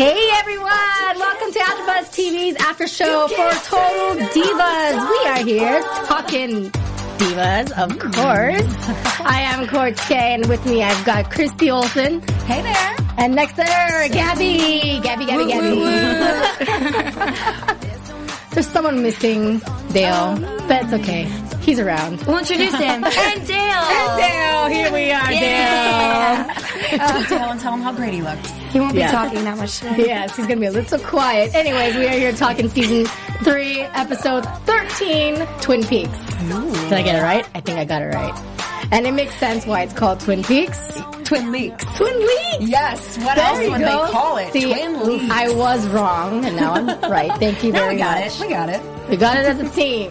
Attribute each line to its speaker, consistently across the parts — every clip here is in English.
Speaker 1: Hey everyone! Welcome to AfterBuzz TV's after show for Total Divas. We are here talking divas, of course. I am Courts K, and with me I've got Christy Olson. Hey there! And next to her, Gabby. Gabby, Gabby, Gabby. There's someone missing, Dale, but it's okay. He's around.
Speaker 2: We'll introduce him. and Dale.
Speaker 1: And Dale, here we are,
Speaker 2: Yeah.
Speaker 1: Dale.
Speaker 2: Uh, tell him, tell him how great he looks. He won't be
Speaker 1: Yeah.
Speaker 2: talking that much today.
Speaker 1: Yes, he's gonna be a little quiet. Anyways, we are here talking season three, episode 13, Twin Peaks. Did I get it right? I think I got it right. And it makes sense why it's called Twin Peaks.
Speaker 2: Twin leaks.
Speaker 1: Twin Leaks!
Speaker 2: Yes. What
Speaker 1: There
Speaker 2: else would
Speaker 1: go.
Speaker 2: they call it?
Speaker 1: See,
Speaker 2: Twin leaks.
Speaker 1: I was wrong, and now I'm right. Thank you very
Speaker 2: we got
Speaker 1: much.
Speaker 2: it. We got it.
Speaker 1: We got it as a team.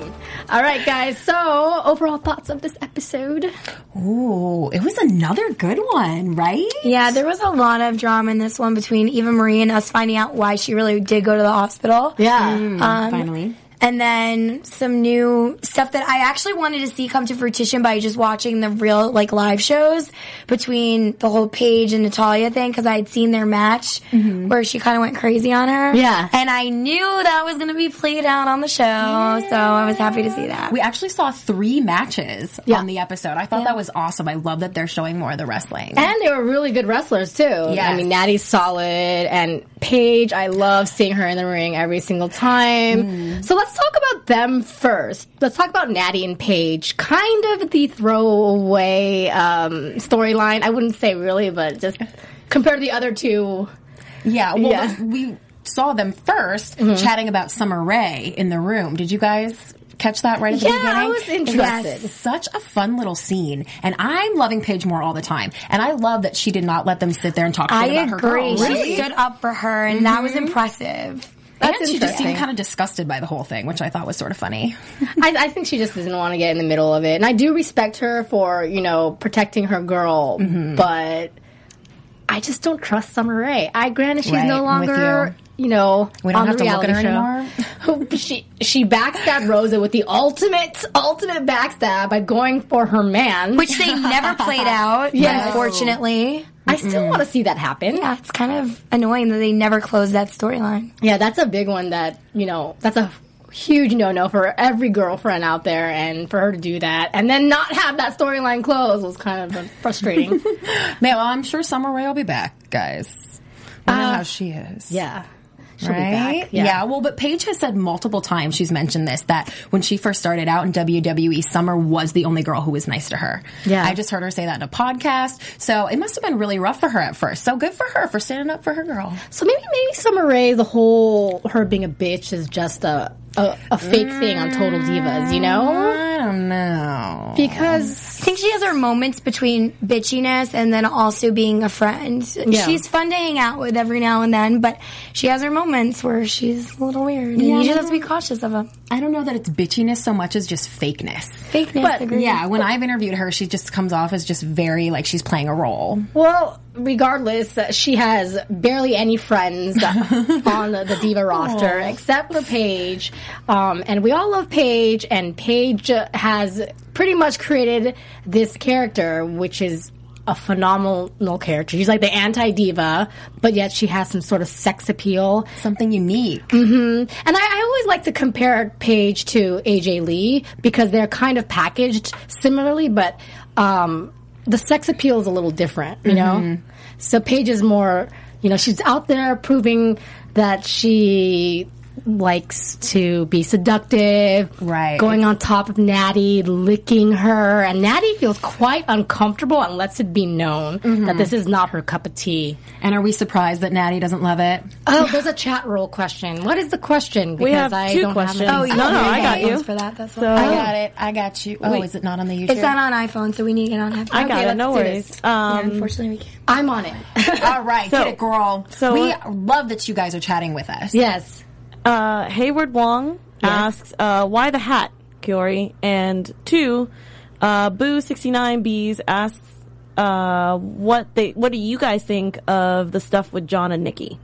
Speaker 1: All right, guys. So, overall thoughts of this episode?
Speaker 2: Ooh, it was another good one, right?
Speaker 3: Yeah, there was a lot of drama in this one between Eva Marie and us finding out why she really did go to the hospital.
Speaker 1: Yeah.
Speaker 2: Um, Finally.
Speaker 3: And then some new stuff that I actually wanted to see come to fruition by just watching the real, like, live shows between the whole Paige and Natalya thing, because I had seen their match where she kind of went crazy on her.
Speaker 1: Yeah.
Speaker 3: And I knew that was going to be played out on the show, so I was happy to see that.
Speaker 2: We actually saw three matches
Speaker 1: Yeah.
Speaker 2: on the episode. I thought that was awesome. I love that they're showing more of the wrestling.
Speaker 1: And they were really good wrestlers too.
Speaker 2: Yeah,
Speaker 1: I mean, Natty's solid, and Paige, I love seeing her in the ring every single time.
Speaker 2: Mm.
Speaker 1: So let's talk about them first. Let's talk about Natty and Paige. Kind of the throwaway um, storyline. I wouldn't say really, but just compared to the other two.
Speaker 2: Yeah, well,
Speaker 1: Yeah. Mm-hmm.
Speaker 2: we saw them 1st chatting about Summer Rae in the room. Did you guys catch that right at the
Speaker 1: Yeah,
Speaker 2: beginning?
Speaker 1: I was interested.
Speaker 2: Yes, such a fun little scene, and I'm loving Paige Moore all the time. And I love that she did not let them sit there and talk shit
Speaker 3: I
Speaker 2: about her
Speaker 3: agree.
Speaker 2: girl.
Speaker 3: She stood up for her, and that was impressive.
Speaker 2: And she just seemed kind of disgusted by the whole thing, which I thought was sort of funny.
Speaker 1: I, I think she just doesn't want to get in the middle of it. And I do respect her for, you know, protecting her girl,
Speaker 2: Mm-hmm.
Speaker 1: but I just don't trust Summer Rae. I granted she's
Speaker 2: Right,
Speaker 1: no longer, you. know,
Speaker 2: We don't
Speaker 1: on
Speaker 2: have
Speaker 1: the
Speaker 2: to look at
Speaker 1: reality
Speaker 2: her
Speaker 1: show.
Speaker 2: anymore.
Speaker 1: she she backstabbed Rosa with the ultimate ultimate backstab by going for her man.
Speaker 3: Which they never played out,
Speaker 1: Yes.
Speaker 3: unfortunately.
Speaker 1: I still want to see that happen.
Speaker 3: Yeah, it's kind of annoying that they never closed that storyline.
Speaker 1: Yeah, that's a big one that, you know, that's a huge no-no for every girlfriend out there and for her to do that and then not have that storyline closed was kind of frustrating.
Speaker 2: Man, well, I'm sure Summer Rae will be back, guys. I know uh, how she is.
Speaker 1: yeah. She'll
Speaker 2: right?
Speaker 1: back.
Speaker 2: Yeah. well, but Paige has said multiple times, she's mentioned this, that when she first started out in WWE, Summer was the only girl who was nice to her.
Speaker 1: Yeah.
Speaker 2: I just heard her say that in a podcast. So it must have been really rough for her at first. So good for her for standing up for her girl.
Speaker 1: So maybe maybe Summer Rae, the whole her being a bitch is just a a, a fake thing on Total Divas, you know?
Speaker 2: I don't know.
Speaker 1: Because
Speaker 3: I think she has her moments between bitchiness and then also being a friend.
Speaker 1: Yeah.
Speaker 3: She's fun to hang out with every now and then, but she has her moments where she's a little weird. And
Speaker 2: Yeah,
Speaker 3: you just have to be cautious of them.
Speaker 2: I don't know that it's bitchiness so much as just fakeness.
Speaker 3: Fakeness.
Speaker 1: But,
Speaker 3: agreed.
Speaker 2: Yeah, when I've interviewed her, she just comes off as just very like she's playing a role.
Speaker 1: well, regardless, she has barely any friends on the, the diva roster except for Paige, um, and we all love Paige. And Paige has pretty much created this character, which is a phenomenal character. She's like the anti diva, but yet she has some sort of sex appeal.
Speaker 2: Something unique.
Speaker 1: And I, I always like to compare Paige to AJ Lee because they're kind of packaged similarly, but um, the sex appeal is a little different, you know? Mm-hmm. So Paige is more, you know, she's out there proving that she likes to be seductive,
Speaker 2: Right.
Speaker 1: Going on top of Natty, licking her, and Natty feels quite uncomfortable and lets it be known that this is not her cup of tea.
Speaker 2: And are we surprised that Natty doesn't love it?
Speaker 1: Oh, there's a chat roll question. What is the question? Because
Speaker 4: We have
Speaker 1: I
Speaker 4: two
Speaker 1: don't
Speaker 4: questions.
Speaker 1: Have
Speaker 3: Oh,
Speaker 1: any-
Speaker 4: No, no, I got you.
Speaker 3: for that. That's
Speaker 4: So-
Speaker 3: why.
Speaker 2: I got it. I got you. Oh, is it not on the YouTube?
Speaker 3: It's not on iPhone, so we need to get on iPhone.
Speaker 4: I got
Speaker 1: Okay,
Speaker 4: it. No
Speaker 1: let's do
Speaker 4: worries.
Speaker 1: this.
Speaker 3: Yeah,
Speaker 4: Um,
Speaker 3: unfortunately, we can't.
Speaker 1: I'm on it.
Speaker 2: All right,
Speaker 4: So-
Speaker 2: get it, girl.
Speaker 4: so-
Speaker 2: we love that you guys are chatting with us.
Speaker 1: yes.
Speaker 4: Uh, Hayward Wong asks, uh, "Why the hat, Kaori?" And two, uh, Boo sixty nine B's asks, uh, "What they? What do you guys think of the stuff with John and Nikki?"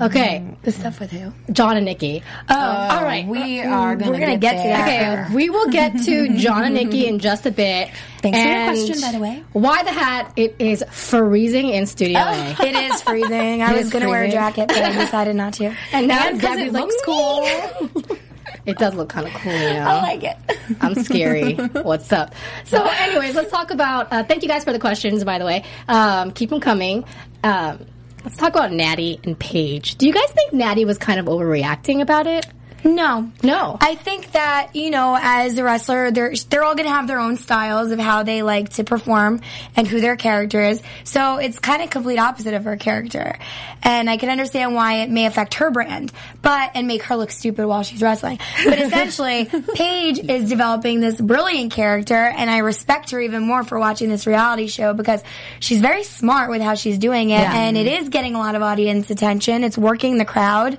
Speaker 1: Okay.
Speaker 3: The stuff with who?
Speaker 1: John and Nikki. Oh, all right.
Speaker 2: We are going
Speaker 3: We're gonna get to that.
Speaker 1: Okay, we will get to John and Nikki in just a bit.
Speaker 2: Thanks for your question, by the way.
Speaker 1: Why the hat? It is freezing in Studio A.
Speaker 3: It is freezing. I
Speaker 1: It
Speaker 3: was going to wear a jacket, but I decided not to.
Speaker 1: And now
Speaker 2: And 'cause
Speaker 1: Debbie's
Speaker 2: it
Speaker 1: like,
Speaker 2: looks cool.
Speaker 1: It does look kind of cool, you know.
Speaker 2: I like it.
Speaker 1: I'm scary. What's up? So, anyways, let's talk about. Uh, thank you guys for the questions, by the way. Um, keep them coming. Um, let's talk about Natty and Paige. Do you guys think Natty was kind of overreacting about it?
Speaker 3: No.
Speaker 1: No.
Speaker 3: I think that, you know, as a wrestler, they're, they're all going to have their own styles of how they like to perform and who their character is. So it's kind of complete opposite of her character. And I can understand why it may affect her brand, but, and make her look stupid while she's wrestling. But essentially, Paige is developing this brilliant character and I respect her even more for watching this reality show because she's very smart with how she's doing it
Speaker 1: Yeah.
Speaker 3: and it is getting a lot of audience attention. It's working the crowd.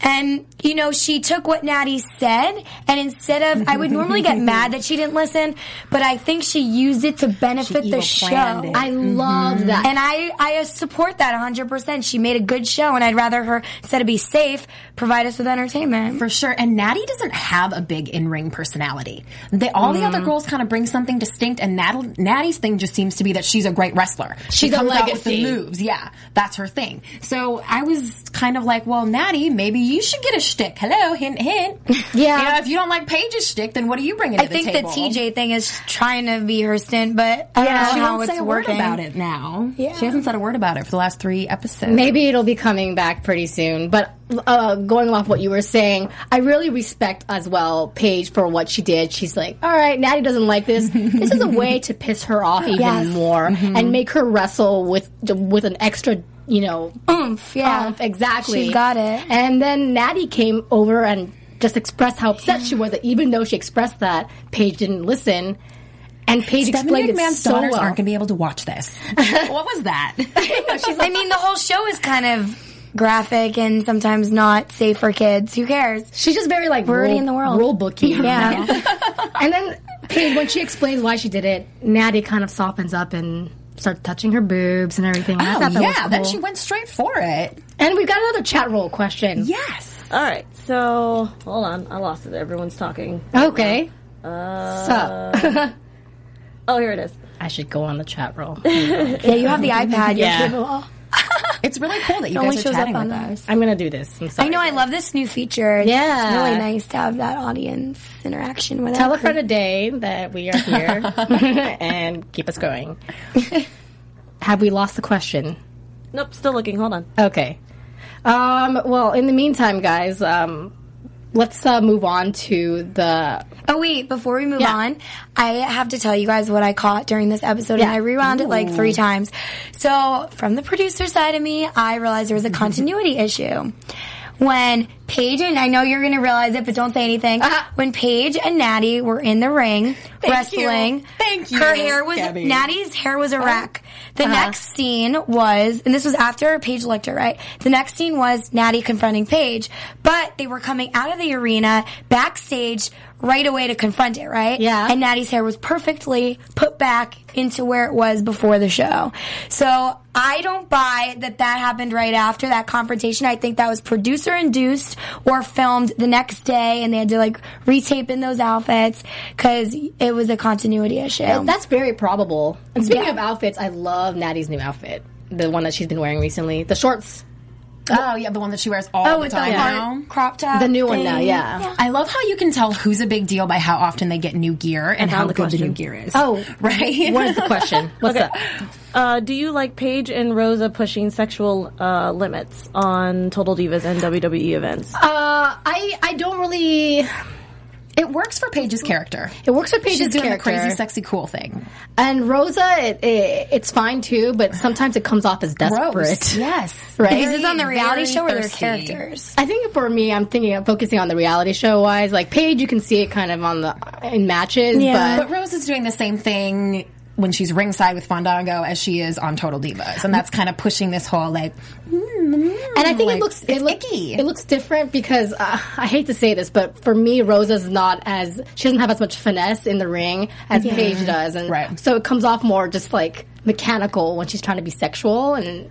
Speaker 3: And, you know, she took what Natty said and instead of, I would normally get mad that she didn't listen, but I think she used it to benefit
Speaker 2: She
Speaker 3: the show.
Speaker 2: it.
Speaker 1: I love mm-hmm. that.
Speaker 3: And I, I support that 100%. She made a good show and I'd rather her, instead of be safe, provide us with entertainment.
Speaker 2: For sure. And Natty doesn't have a big in ring personality. They, all the other mm. girls kind of bring something distinct, and Nat, Natty's thing just seems to be that she's a great wrestler. She
Speaker 1: She's a
Speaker 2: comes out with
Speaker 1: legacy.
Speaker 2: the moves. Yeah, that's her thing. So I was kind of like, well, Natty, maybe you should get a shtick. Hello, hint, hint.
Speaker 1: Yeah.
Speaker 2: You know, if you don't like Paige's shtick, then what are you bringing
Speaker 3: I
Speaker 2: to the
Speaker 3: think the
Speaker 2: table?
Speaker 3: TJ thing is trying to be her stint, but I don't know
Speaker 2: She
Speaker 3: how
Speaker 2: won't
Speaker 3: it's
Speaker 2: say a
Speaker 3: working.
Speaker 2: word about it now.
Speaker 3: Yeah.
Speaker 2: She hasn't said a word about it for the last three episodes.
Speaker 1: Maybe it'll be coming back pretty soon. But uh, going off what you were saying, I really respect as well Paige for what she did. She's like, all right, Natty doesn't like this. this is a way to piss her off even
Speaker 3: Yes.
Speaker 1: more and make her wrestle with with an extra, you know,
Speaker 3: Oomph, yeah.
Speaker 1: umph. Exactly.
Speaker 3: She's got it.
Speaker 1: And then Natty came over and just expressed how upset she was that even though she expressed that, Paige didn't listen. And Paige
Speaker 2: Stephanie
Speaker 1: explained it
Speaker 2: McMahon's
Speaker 1: so
Speaker 2: daughters
Speaker 1: well.
Speaker 2: aren't going to be able to watch this. what was that?
Speaker 3: I mean, the whole show is kind of graphic and sometimes not safe for kids. Who cares?
Speaker 1: She's just very like
Speaker 3: We're already in the world.
Speaker 1: rule booky.
Speaker 3: Yeah.
Speaker 1: and then Paige, when she explains why she did it, Natty kind of softens up and starts touching her boobs and everything. I
Speaker 2: Oh
Speaker 1: thought that
Speaker 2: yeah,
Speaker 1: was cool.
Speaker 2: then she went straight for it.
Speaker 1: and we've got another chat roll question.
Speaker 2: Yes.
Speaker 4: All right, so hold on, I lost it. Everyone's talking.
Speaker 1: Okay.
Speaker 4: Uh,
Speaker 1: so
Speaker 4: Oh, here it is.
Speaker 1: I should go on the chat roll.
Speaker 3: Yeah, you have the iPad.
Speaker 1: Yeah.
Speaker 3: You're capable.
Speaker 2: It's really cool that you guys are
Speaker 3: shows
Speaker 2: chatting
Speaker 3: up on
Speaker 2: with us.
Speaker 1: I'm gonna do this. I'm sorry.
Speaker 3: I know. I love this new feature. It's
Speaker 1: Yeah.
Speaker 3: really nice to have that audience interaction with
Speaker 1: Tell a
Speaker 3: us.
Speaker 1: friend a day that we are here and keep us going. Have we lost the question?
Speaker 4: Nope, still looking. Hold on.
Speaker 1: Okay. Um, well, in the meantime, guys, um, let's uh, move on to the.
Speaker 3: Oh wait, before we move
Speaker 1: Yeah.
Speaker 3: on, I have to tell you guys what I caught during this episode, and I rewound it like three times. So, from the producer side of me, I realized there was a continuity issue. When Paige and I know you're going to realize it, but don't say anything. When Paige and Natty were in the ring wrestling,
Speaker 2: you. Thank you,
Speaker 3: Her hair was
Speaker 2: Gabby.
Speaker 3: Natty's hair was a wreck. The uh-huh. next scene was, and this was after Paige licked her, right? The next scene was Natty confronting Paige, but they were coming out of the arena backstage right away to confront it, right?
Speaker 1: Yeah.
Speaker 3: And Natty's hair was perfectly put back into where it was before the show. So I don't buy that that happened right after that confrontation. I think that was producer induced or filmed the next day and they had to like retape in those outfits because it was a continuity issue.
Speaker 1: That's very probable. And speaking
Speaker 3: Yeah.
Speaker 1: of outfits, I love Natty's new outfit. The one that she's been wearing recently. The shorts.
Speaker 2: Oh yeah, the one that she wears all
Speaker 3: oh,
Speaker 2: the
Speaker 3: with the
Speaker 2: time
Speaker 3: heart
Speaker 2: now.
Speaker 3: crop top.
Speaker 1: The new one now, yeah.
Speaker 2: I love how you can tell who's a big deal by how often they get new gear and how
Speaker 1: the
Speaker 2: good the new gear is.
Speaker 1: Oh,
Speaker 2: right.
Speaker 1: What is the question? What's up?
Speaker 4: Uh, do you like Paige and Rosa pushing sexual uh, limits on Total Divas and WWE events?
Speaker 1: Uh, I I don't really.
Speaker 2: It works for Paige's character.
Speaker 1: It works for Paige's character.
Speaker 2: She's doing
Speaker 1: character.
Speaker 2: the crazy, sexy, cool thing.
Speaker 1: And Rosa, it, it, it's fine too, but sometimes it comes off as desperate.
Speaker 2: Yes.
Speaker 1: Right?
Speaker 3: Is this on the reality
Speaker 2: Very
Speaker 3: show or their characters?
Speaker 1: I think for me, I'm thinking of focusing on the reality show wise. Like Paige, you can see it kind of on the in matches,
Speaker 3: Yeah.
Speaker 1: but
Speaker 2: But Rose is doing the same thing when she's ringside with Fandango as she is on Total Divas, and that's kind of pushing this whole like.
Speaker 1: and I think
Speaker 2: like,
Speaker 1: it looks
Speaker 2: it's
Speaker 1: it look-
Speaker 2: icky.
Speaker 1: It looks different because uh, I hate to say this, but for me, Rosa's not as she doesn't have as much finesse in the ring as Paige does, and
Speaker 2: Right.
Speaker 1: so it comes off more just like mechanical when she's trying to be sexual and.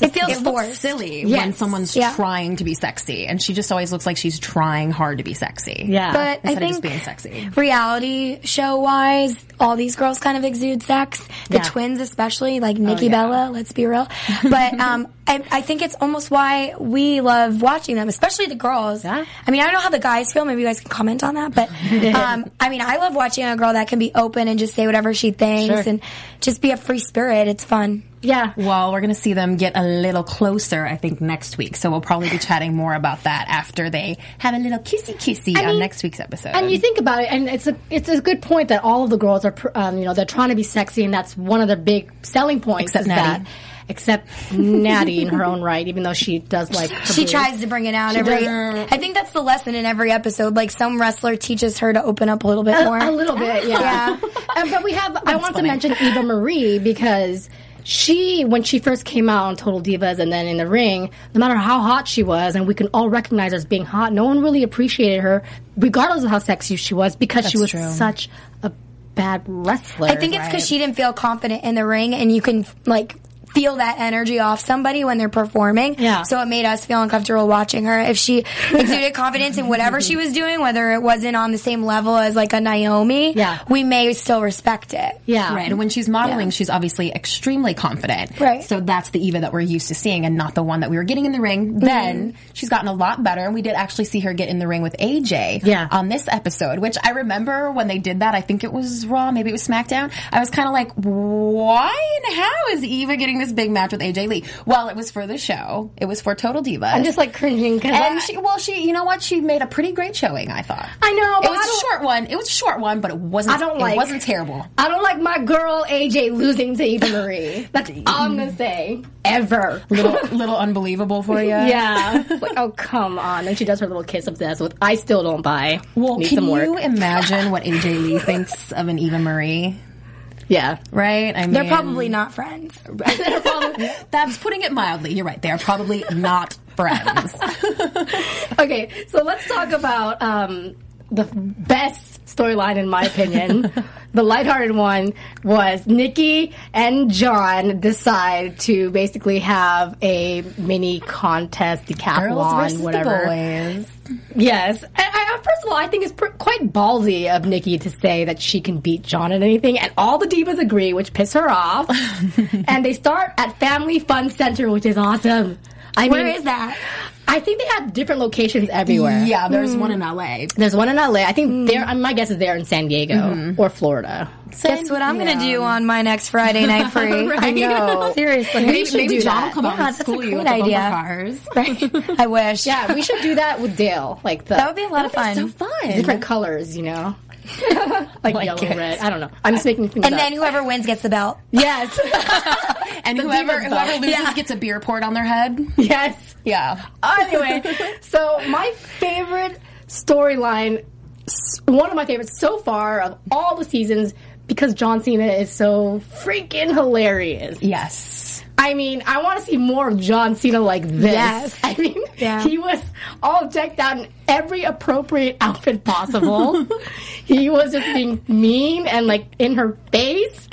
Speaker 3: It feels
Speaker 2: It looks silly when someone's
Speaker 3: Yeah.
Speaker 2: trying to be sexy, and she just always looks like she's trying hard to be sexy.
Speaker 1: Yeah.
Speaker 3: But I think
Speaker 2: just being sexy.
Speaker 3: reality show wise, all these girls kind of exude sex. The
Speaker 1: Yeah.
Speaker 3: twins, especially like Nikki
Speaker 2: yeah.
Speaker 3: Bella. Let's be real. But um, I, I think it's almost why we love watching them, especially the girls.
Speaker 1: Yeah.
Speaker 3: I mean, I don't know how the guys feel. Maybe you guys can comment on that. But um, I mean, I love watching a girl that can be open and just say whatever she thinks
Speaker 1: Sure.
Speaker 3: and just be a free spirit. It's fun.
Speaker 1: Yeah,
Speaker 2: Well, we're going to see them get a little closer, I think, next week. So we'll probably be chatting more about that after they have a little kissy kissy on
Speaker 1: mean,
Speaker 2: next week's episode.
Speaker 1: And you think about it, and it's a it's a good point that all of the girls are, um, you know, they're trying to be sexy, and that's one of their big selling points.
Speaker 2: Except
Speaker 1: is
Speaker 2: Natty.
Speaker 1: that, except Natty in her own right, even though she does like her
Speaker 3: She
Speaker 1: boobs.
Speaker 3: tries to bring it out every. I think that's the lesson in every episode. Like some wrestler teaches her to open up a little bit more.
Speaker 1: a, a little bit, yeah.
Speaker 3: Yeah.
Speaker 1: And, but we have. I want to mention Eva Marie because. She, when she first came out on Total Divas and then in the ring, no matter how hot she was, and we can all recognize her as being hot, no one really appreciated her, regardless of how sexy she was, because she was
Speaker 2: true.
Speaker 1: such a bad wrestler.
Speaker 3: I think it's because she didn't feel confident in the ring, and you can like feel that energy off somebody when they're performing.
Speaker 1: Yeah.
Speaker 3: So it made us feel uncomfortable watching her. If she exuded confidence in whatever she was doing, whether it wasn't on the same level as like a Naomi,
Speaker 1: Yeah.
Speaker 3: we may still respect it.
Speaker 1: yeah.
Speaker 2: Right. And when she's modeling, she's obviously extremely confident.
Speaker 3: Right.
Speaker 2: So that's the Eva that we're used to seeing and not the one that we were getting in the ring. Mm-hmm. Then she's gotten a lot better. And we did actually see her get in the ring with AJ
Speaker 1: Yeah.
Speaker 2: on this episode, which I remember when they did that. I think it was Raw, maybe it was SmackDown. I was kind of like, why and how is Eva getting this big match with AJ Lee? Well, it was for the show. It was for Total Divas.
Speaker 1: I'm just like cringing because
Speaker 2: and she, well, she, you know what? She made a pretty great showing. I thought.
Speaker 1: I know,
Speaker 2: It was
Speaker 1: I
Speaker 2: a short one. It was a short one, but it wasn't.
Speaker 1: I don't
Speaker 2: it
Speaker 1: like-
Speaker 2: wasn't terrible.
Speaker 1: I don't like my girl AJ losing to Eva Marie. That's all I'm gonna say. Ever.
Speaker 2: little little unbelievable for you.
Speaker 1: Yeah. Like, oh come on. And she does her little kiss of death with I still don't buy.
Speaker 2: Well,
Speaker 1: Need
Speaker 2: can you imagine what AJ Lee thinks of an Eva Marie?
Speaker 1: Yeah.
Speaker 2: Right? I mean,
Speaker 3: They're probably not friends.
Speaker 2: That's putting it mildly. You're right. They are probably not friends.
Speaker 1: Okay, so let's talk about um, the best storyline in my opinion. the lighthearted one was Nikki and John decide to basically have a mini contest, decathlon, whatever.
Speaker 2: the boys.
Speaker 1: Yes. I, I, first of all, I think it's pr- quite ballsy of Nikki to say that she can beat John at anything, and all the divas agree, which piss her off. and they start at Family Fun Center, which is awesome. I
Speaker 3: Where
Speaker 1: mean,
Speaker 3: is that?
Speaker 1: I think they have different locations everywhere.
Speaker 2: Yeah, there's one mm. in LA.
Speaker 1: There's one in LA. I think mm. there. My guess is they're in San Diego mm-hmm. or Florida.
Speaker 3: Guess what I'm gonna do on my next Friday night free?
Speaker 1: I know.
Speaker 3: Seriously.
Speaker 1: We should
Speaker 2: Maybe
Speaker 1: do
Speaker 2: John
Speaker 1: that.
Speaker 2: will come out
Speaker 3: Yeah,
Speaker 2: and school
Speaker 3: a
Speaker 2: you with the
Speaker 3: idea.
Speaker 2: bumper cars.
Speaker 3: I wish.
Speaker 1: Yeah, we should do that with Dale. Like the
Speaker 3: That would be a lot of fun.
Speaker 2: So fun.
Speaker 1: different colors, you know, like,
Speaker 2: Like
Speaker 1: yellow,
Speaker 2: it.
Speaker 1: red. I don't know. I'm just making things
Speaker 3: and
Speaker 1: up.
Speaker 3: then whoever wins gets the belt.
Speaker 1: yes,
Speaker 2: And whoever whoever loses
Speaker 3: Yeah.
Speaker 2: gets a beer poured on their head.
Speaker 1: yes.
Speaker 2: Yeah.
Speaker 1: Anyway, so my favorite storyline, one of my favorites so far of all the seasons, because John Cena is so freaking hilarious.
Speaker 2: Yes.
Speaker 1: I mean, I want to see more of John Cena like this.
Speaker 3: Yes.
Speaker 1: I mean,
Speaker 3: Yeah.
Speaker 1: he was all decked out in every appropriate outfit possible. he was just being mean and like in her face.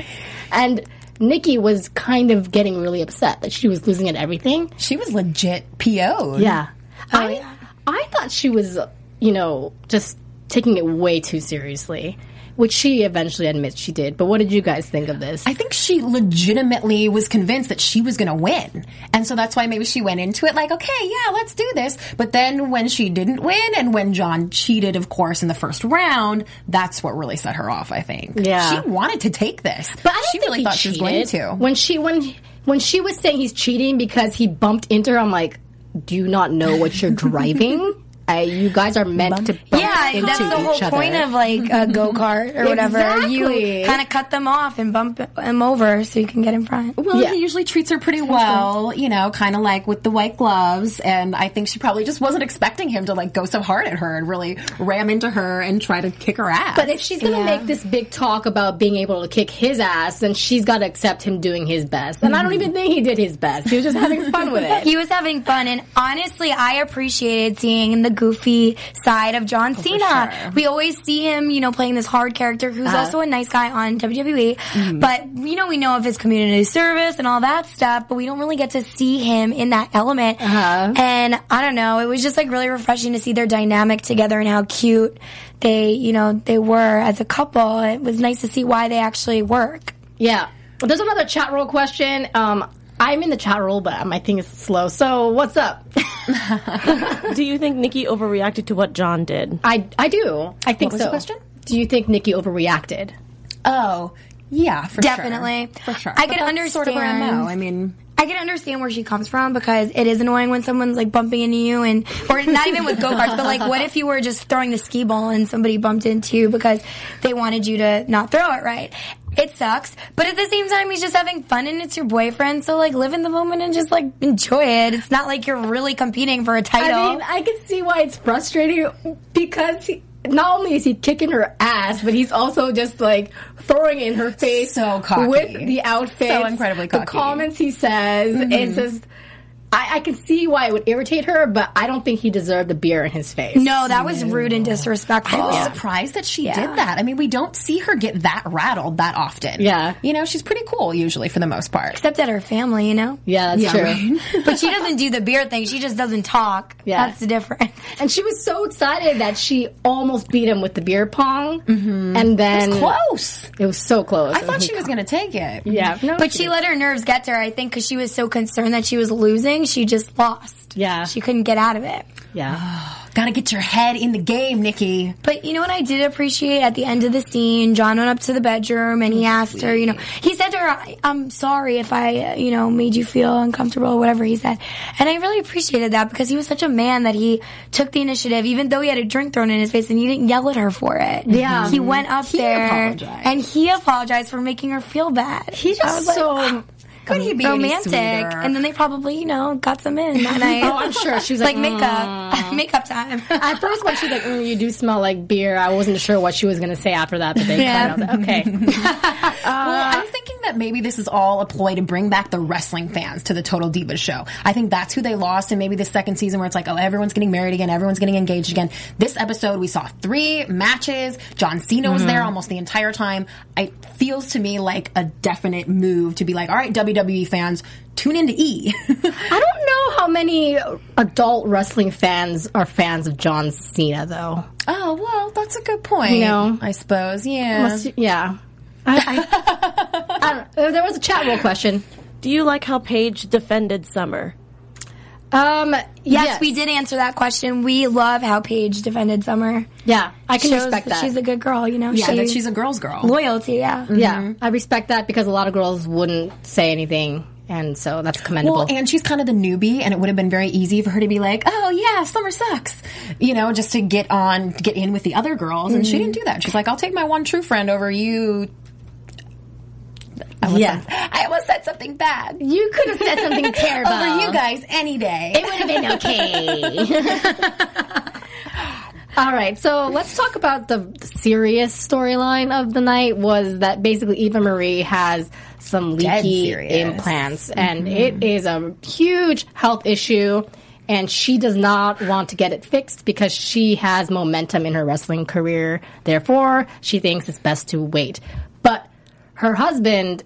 Speaker 1: And Nikki was kind of getting really upset that she was losing at everything.
Speaker 2: She was legit PO'd.
Speaker 1: Yeah. Oh, I I thought she was, you know, just taking it way too seriously, which she eventually admits she did. But what did you guys think of this?
Speaker 2: I think she legitimately was convinced that she was going to win. And so that's why maybe she went into it like, okay, yeah, let's do this. But then when she didn't win and when John cheated, of course, in the first round, that's what really set her off, I think.
Speaker 1: Yeah.
Speaker 2: She wanted to take this.
Speaker 1: But I don't
Speaker 2: she
Speaker 1: think
Speaker 2: really thought she was going to.
Speaker 1: When she when when she was saying he's cheating because he bumped into her, I'm like, do you not know what you're driving? I, you guys are meant to bump
Speaker 3: Yeah,
Speaker 1: into
Speaker 3: that's the whole
Speaker 1: each other.
Speaker 3: point of like a go kart or whatever.
Speaker 1: Exactly.
Speaker 3: You kind of cut them off and bump them over so you can get in front.
Speaker 2: Well,
Speaker 1: Yeah.
Speaker 2: he usually treats her pretty well, you know, kind of like with the white gloves. And I think she probably just wasn't expecting him to like go so hard at her and really ram into her and try to kick her ass.
Speaker 1: But if she's gonna
Speaker 3: Yeah.
Speaker 1: make this big talk about being able to kick his ass, then she's got to accept him doing his best. And I don't mm-hmm. even think he did his best. He was just having fun with it.
Speaker 3: He was having fun, and honestly, I appreciated seeing the goofy side of John oh, Cena.
Speaker 2: sure.
Speaker 3: We always see him, you know, playing this hard character who's uh-huh. also a nice guy on WWE. Mm-hmm. But you know, we know of his community service and all that stuff, but we don't really get to see him in that element. Uh-huh. And I don't know, it was just like really refreshing to see their dynamic together and how cute they, you know, they were as a couple. It was nice to see why they actually work.
Speaker 1: Yeah. Well, there's another chat roll question. Um, I'm in the chat roll, but my thing is slow. So what's up?
Speaker 4: Do you think Nikki overreacted to what John did?
Speaker 1: I I do. I think
Speaker 2: was
Speaker 1: so.
Speaker 2: the question?
Speaker 1: Do you think Nikki overreacted?
Speaker 2: oh, yeah, for
Speaker 3: Definitely.
Speaker 2: sure. For sure.
Speaker 3: I
Speaker 2: But
Speaker 3: can
Speaker 2: that's Sort of her
Speaker 3: understand.
Speaker 2: MO. I mean,
Speaker 3: I can understand where she comes from because it is annoying when someone's like bumping into you and, or not even with go-karts, but like what if you were just throwing the Skee-Ball and somebody bumped into you because they wanted you to not throw it right? It sucks, but at the same time, he's just having fun and it's your boyfriend, so like live in the moment and just like enjoy it. It's not like you're really competing for a title.
Speaker 1: I mean, I can see why it's frustrating because he, not only is he kicking her ass, but he's also just like throwing it in her face
Speaker 2: So cocky.
Speaker 1: with the outfit,
Speaker 2: So incredibly
Speaker 1: the comments he says. It's mm-hmm. just. I, I can see why it would irritate her, but I don't think he deserved the beer in his face.
Speaker 3: no, that was rude and disrespectful.
Speaker 2: I was surprised that she did that. I mean, we don't see her get that rattled that often.
Speaker 1: Yeah.
Speaker 2: You know, she's pretty cool usually for the most part.
Speaker 3: Except at her family, you know?
Speaker 1: Yeah, that's
Speaker 2: Yeah,
Speaker 1: true.
Speaker 3: But she doesn't do the beer thing. She just doesn't talk.
Speaker 1: Yeah.
Speaker 3: That's the difference.
Speaker 1: And she was so excited that she almost beat him with the beer pong, mm-hmm. and then
Speaker 2: Close.
Speaker 1: It was so close.
Speaker 2: I thought she was going to take it.
Speaker 1: Yeah, no,
Speaker 3: But she let her nerves get to her, I think, because she was so concerned that she was losing. She just lost.
Speaker 1: Yeah.
Speaker 3: She couldn't get out of it.
Speaker 1: yeah.
Speaker 2: Got to get your head in the game, Nikki.
Speaker 3: But you know what I did appreciate at the end of the scene? John went up to the bedroom and he asked her, you know, he said to her, "I- I'm sorry if I, you know, made you feel uncomfortable or whatever he said. And I really appreciated that because he was such a man that he took the initiative, even though he had a drink thrown in his face and he didn't yell at her for it.
Speaker 1: Yeah.
Speaker 3: He went up there
Speaker 2: apologized.
Speaker 3: and he apologized for making her feel bad. He
Speaker 1: just
Speaker 3: was like,
Speaker 1: so. Ah.
Speaker 2: Could he be
Speaker 3: romantic. And then they probably, you know, got some in that night.
Speaker 1: Oh, I'm sure. She was like,
Speaker 3: like makeup, makeup time.
Speaker 1: At first, when she was like, mm, "You do smell like beer," I wasn't sure what she was going to say after that. But they
Speaker 3: Yeah.
Speaker 1: kind of okay.
Speaker 2: well, I'm thinking that maybe this is all a ploy to bring back the wrestling fans to the Total Divas show. I think that's who they lost in maybe the second season where it's like, oh, everyone's getting married again, everyone's getting engaged again. This episode, we saw three matches. John Cena was there mm-hmm. almost the entire time. It feels to me like a definite move to be like, all right, WWE fans, tune into E.
Speaker 1: I don't know how many adult wrestling fans are fans of John Cena, though.
Speaker 2: oh, well, that's a good point.
Speaker 1: You know.
Speaker 2: I suppose, yeah.
Speaker 1: Must- yeah. I, I, I don't, uh, there was a chat roll question.
Speaker 4: Do you like how Paige defended Summer?
Speaker 1: Um,
Speaker 3: Yes, we did answer that question. We love how Paige defended Summer.
Speaker 1: Yeah, I can
Speaker 3: Shows
Speaker 1: respect that.
Speaker 3: She's a good girl, you know.
Speaker 2: yeah,
Speaker 3: she,
Speaker 2: that she's a girl's girl.
Speaker 3: loyalty. Yeah.
Speaker 1: yeah, I respect that because a lot of girls wouldn't say anything, and so that's commendable.
Speaker 2: Well, and she's kind of the newbie, and it would have been very easy for her to be like, "Oh yeah, summer sucks," you know, just to get on, get in with the other girls. And she didn't do that. She's like, "I'll take my one true friend over you." I almost
Speaker 1: Yeah.
Speaker 2: said, I almost said something bad.
Speaker 1: you could have said something terrible.
Speaker 2: Over you guys any day.
Speaker 1: It would have been okay. All right, so let's talk about the serious storyline of the night. Was that basically Eva Marie has some leaky implants, and mm-hmm. it is a huge health issue. And she does not want to get it fixed because she has momentum in her wrestling career. Therefore, she thinks it's best to wait. But her husband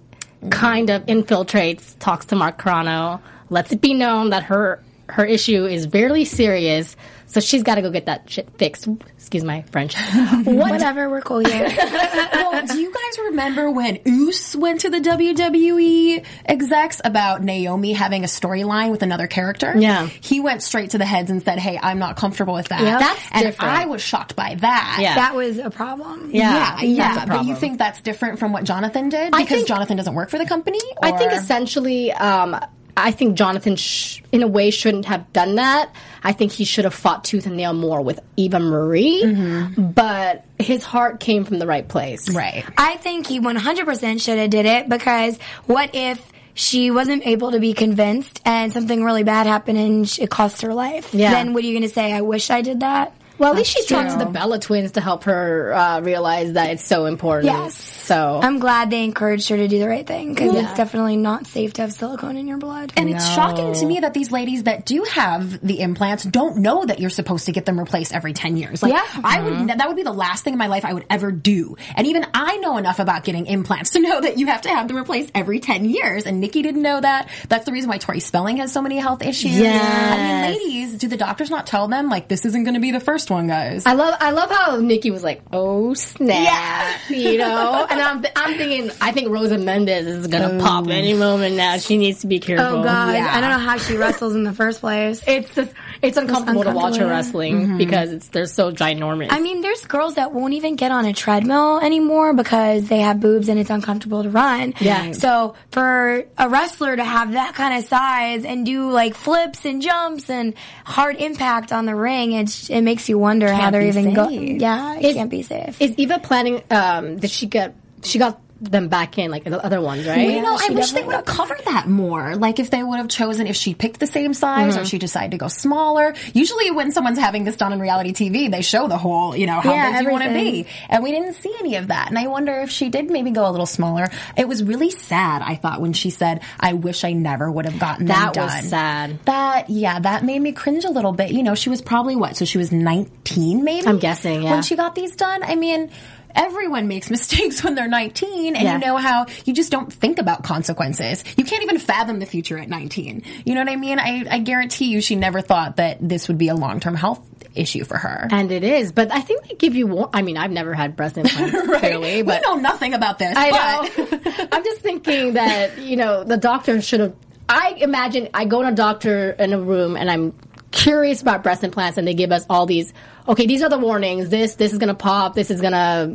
Speaker 1: kind of infiltrates, talks to Mark Carrano, lets it be known that her her issue is very serious. So she's got to go get that shit fixed. Excuse my French. What
Speaker 3: Whatever, we're cool here.
Speaker 2: well, do you guys remember when Oos went to the WWE execs about Naomi having a storyline with another character?
Speaker 1: Yeah.
Speaker 2: He went straight to the heads and said, hey, I'm not comfortable with that.
Speaker 3: Yep.
Speaker 1: That's
Speaker 2: and
Speaker 1: different.
Speaker 2: I was shocked by that.
Speaker 1: Yeah.
Speaker 3: that was a problem.
Speaker 1: Yeah,
Speaker 2: Yeah, yeah,
Speaker 1: that's a
Speaker 2: but you think that's different from what Jonathan did because
Speaker 1: think-
Speaker 2: Jonathan doesn't work for the company?
Speaker 1: I think essentially, um, I think Jonathan, sh- in a way, shouldn't have done that. I think he should have fought tooth and nail more with Eva Marie, mm-hmm. but his heart came from the right place.
Speaker 2: right.
Speaker 3: I think he 100% should have did it because what if she wasn't able to be convinced and something really bad happened and it cost her life?
Speaker 1: Yeah.
Speaker 3: Then what are you going to say? I wish I did that?
Speaker 1: Well, at least she
Speaker 3: That's
Speaker 1: talked to the Bella twins to help her uh, realize that it's so important.
Speaker 3: Yes.
Speaker 1: So
Speaker 3: I'm glad they encouraged her to do the right thing because it's definitely not safe to have silicone in your blood.
Speaker 2: And it's shocking to me that these ladies that do have the implants don't know that you're supposed to get them replaced every 10 years. Like,
Speaker 3: Yeah.
Speaker 2: I would, that would be the last thing in my life I would ever do. And even I know enough about getting implants to know that you have to have them replaced every 10 years. And Nikki didn't know that. That's the reason why Tori Spelling has so many health issues.
Speaker 1: Yes.
Speaker 2: I mean, ladies, do the doctors not tell them, like, this isn't going to be the first one, guys?
Speaker 1: I love I love how Nikki was like, "Oh snap," yeah. you know, and I'm I'm thinking I think Rosa Mendes is gonna pop mm. any moment now. She needs to be oh, careful.
Speaker 3: Oh God,
Speaker 2: Yeah.
Speaker 3: I don't know how she wrestles in the first place.
Speaker 1: It's just it's uncomfortable, to watch her
Speaker 3: uncomfortable,
Speaker 1: wrestling mm-hmm. because it's they're so ginormous.
Speaker 3: I mean, there's girls that won't even get on a treadmill anymore because they have boobs and it's uncomfortable to run.
Speaker 1: Yeah.
Speaker 3: So for a wrestler to have that kind of size and do like flips and jumps and hard impact on the ring, it it makes you wonder how they're even going. Yeah, it
Speaker 1: Is-
Speaker 3: can't be safe.
Speaker 1: is Eva planning? Um, did she get? She got them back in like the other ones, right?
Speaker 2: You know, I wish they would have covered that more. Like if they would have chosen if she picked the same size or mm-hmm. she decided to go smaller. Usually when someone's having this done on reality TV, they show the whole, you know, how
Speaker 3: Yeah,
Speaker 2: big do you want to be. And we didn't see any of that. And I wonder if she did maybe go a little smaller. It was really sad, I thought, when she said, I wish I never would have gotten
Speaker 1: That
Speaker 2: them
Speaker 1: was sad.
Speaker 2: That, yeah, that made me cringe a little bit. You know, she was probably what? So she was 19 maybe?
Speaker 1: I'm guessing, yeah.
Speaker 2: When she got these done? I mean, everyone makes mistakes when they're 19 and
Speaker 1: Yeah.
Speaker 2: you know how you just don't think about consequences. You can't even fathom the future at 19. You know what I mean? I, I guarantee you she never thought that this would be a long-term health issue for her.
Speaker 1: And it is, but I think they give you. I mean, I've never had breast implants, clearly, but
Speaker 2: we know nothing about this.
Speaker 1: I
Speaker 2: but-
Speaker 1: know. I'm just thinking that you know the doctor should have. I imagine I go to a doctor in a room and I'm curious about breast implants, and they give us all these. Okay, these are the warnings. This this is gonna pop. This is gonna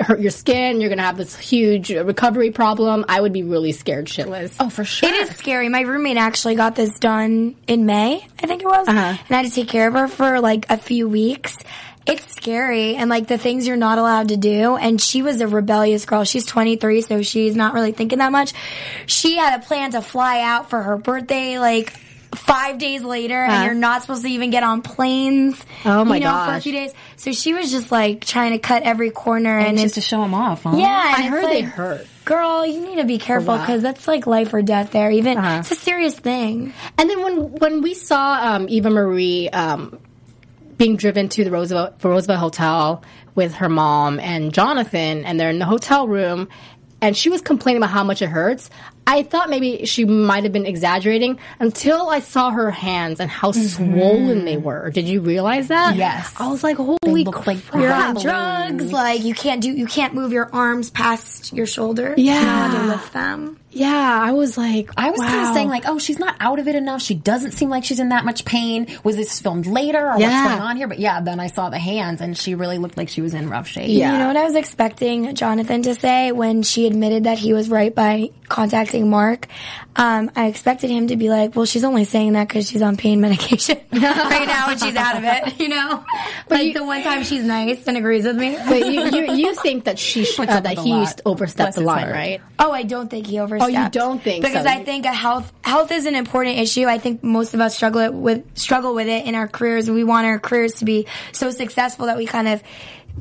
Speaker 1: hurt your skin. You're gonna have this huge recovery problem. I would be really scared shitless.
Speaker 2: Oh, for sure.
Speaker 3: It is scary. My roommate actually got this done in May, I think it was.
Speaker 1: Uh-huh.
Speaker 3: And I had to take care of her for like a few weeks. It's scary and like the things you're not allowed to do. And she was a rebellious girl. She's 23, so she's not really thinking that much. She had a plan to fly out for her birthday, like, Five days later, and you're not supposed to even get on planes.
Speaker 1: Oh, my
Speaker 3: you know, for a few days. So she was just like trying to cut every corner, and
Speaker 2: just
Speaker 3: it's
Speaker 2: to show them off, huh?
Speaker 3: yeah.
Speaker 1: I heard they hurt.
Speaker 3: Girl, you need to be careful because that's like life or death there. Even
Speaker 1: Uh-huh.
Speaker 3: it's a serious thing.
Speaker 1: And then when when we saw um, Eva Marie um, being driven to the Roosevelt Roosevelt Hotel with her mom and Jonathan, and they're in the hotel room, and she was complaining about how much it hurts. I thought maybe she might have been exaggerating until I saw her hands and how mm-hmm. swollen they were. Did you realize that?
Speaker 2: Yes.
Speaker 1: I was like, holy
Speaker 2: look like
Speaker 1: crap.
Speaker 3: You're on drugs, like you can't do, you can't move your arms past your shoulders.
Speaker 1: Yeah.
Speaker 3: you're to lift them.
Speaker 1: Yeah, I was like,
Speaker 2: I was kind of saying like, oh, she's not out of it enough. She doesn't seem like she's in that much pain. Was this filmed later or
Speaker 1: Yeah.
Speaker 2: what's going on here? But yeah, then I saw the hands and she really looked like she was in rough shape.
Speaker 1: Yeah.
Speaker 3: You know what I was expecting Jonathan to say when she admitted that he was right by Mark? Um, I expected him to be like, well, she's only saying that because she's on pain medication right now and she's out of it, you know? like the one time she's nice and agrees with me.
Speaker 1: But you, you, you think that she sh- uh, that he
Speaker 2: lot.
Speaker 1: overstepped the line, right?
Speaker 3: Oh, I don't think he overstepped.
Speaker 1: Oh, you don't think
Speaker 3: because
Speaker 1: so.
Speaker 3: I think a health health is an important issue. I think most of us struggle with struggle with it in our careers. We want our careers to be so successful that we kind of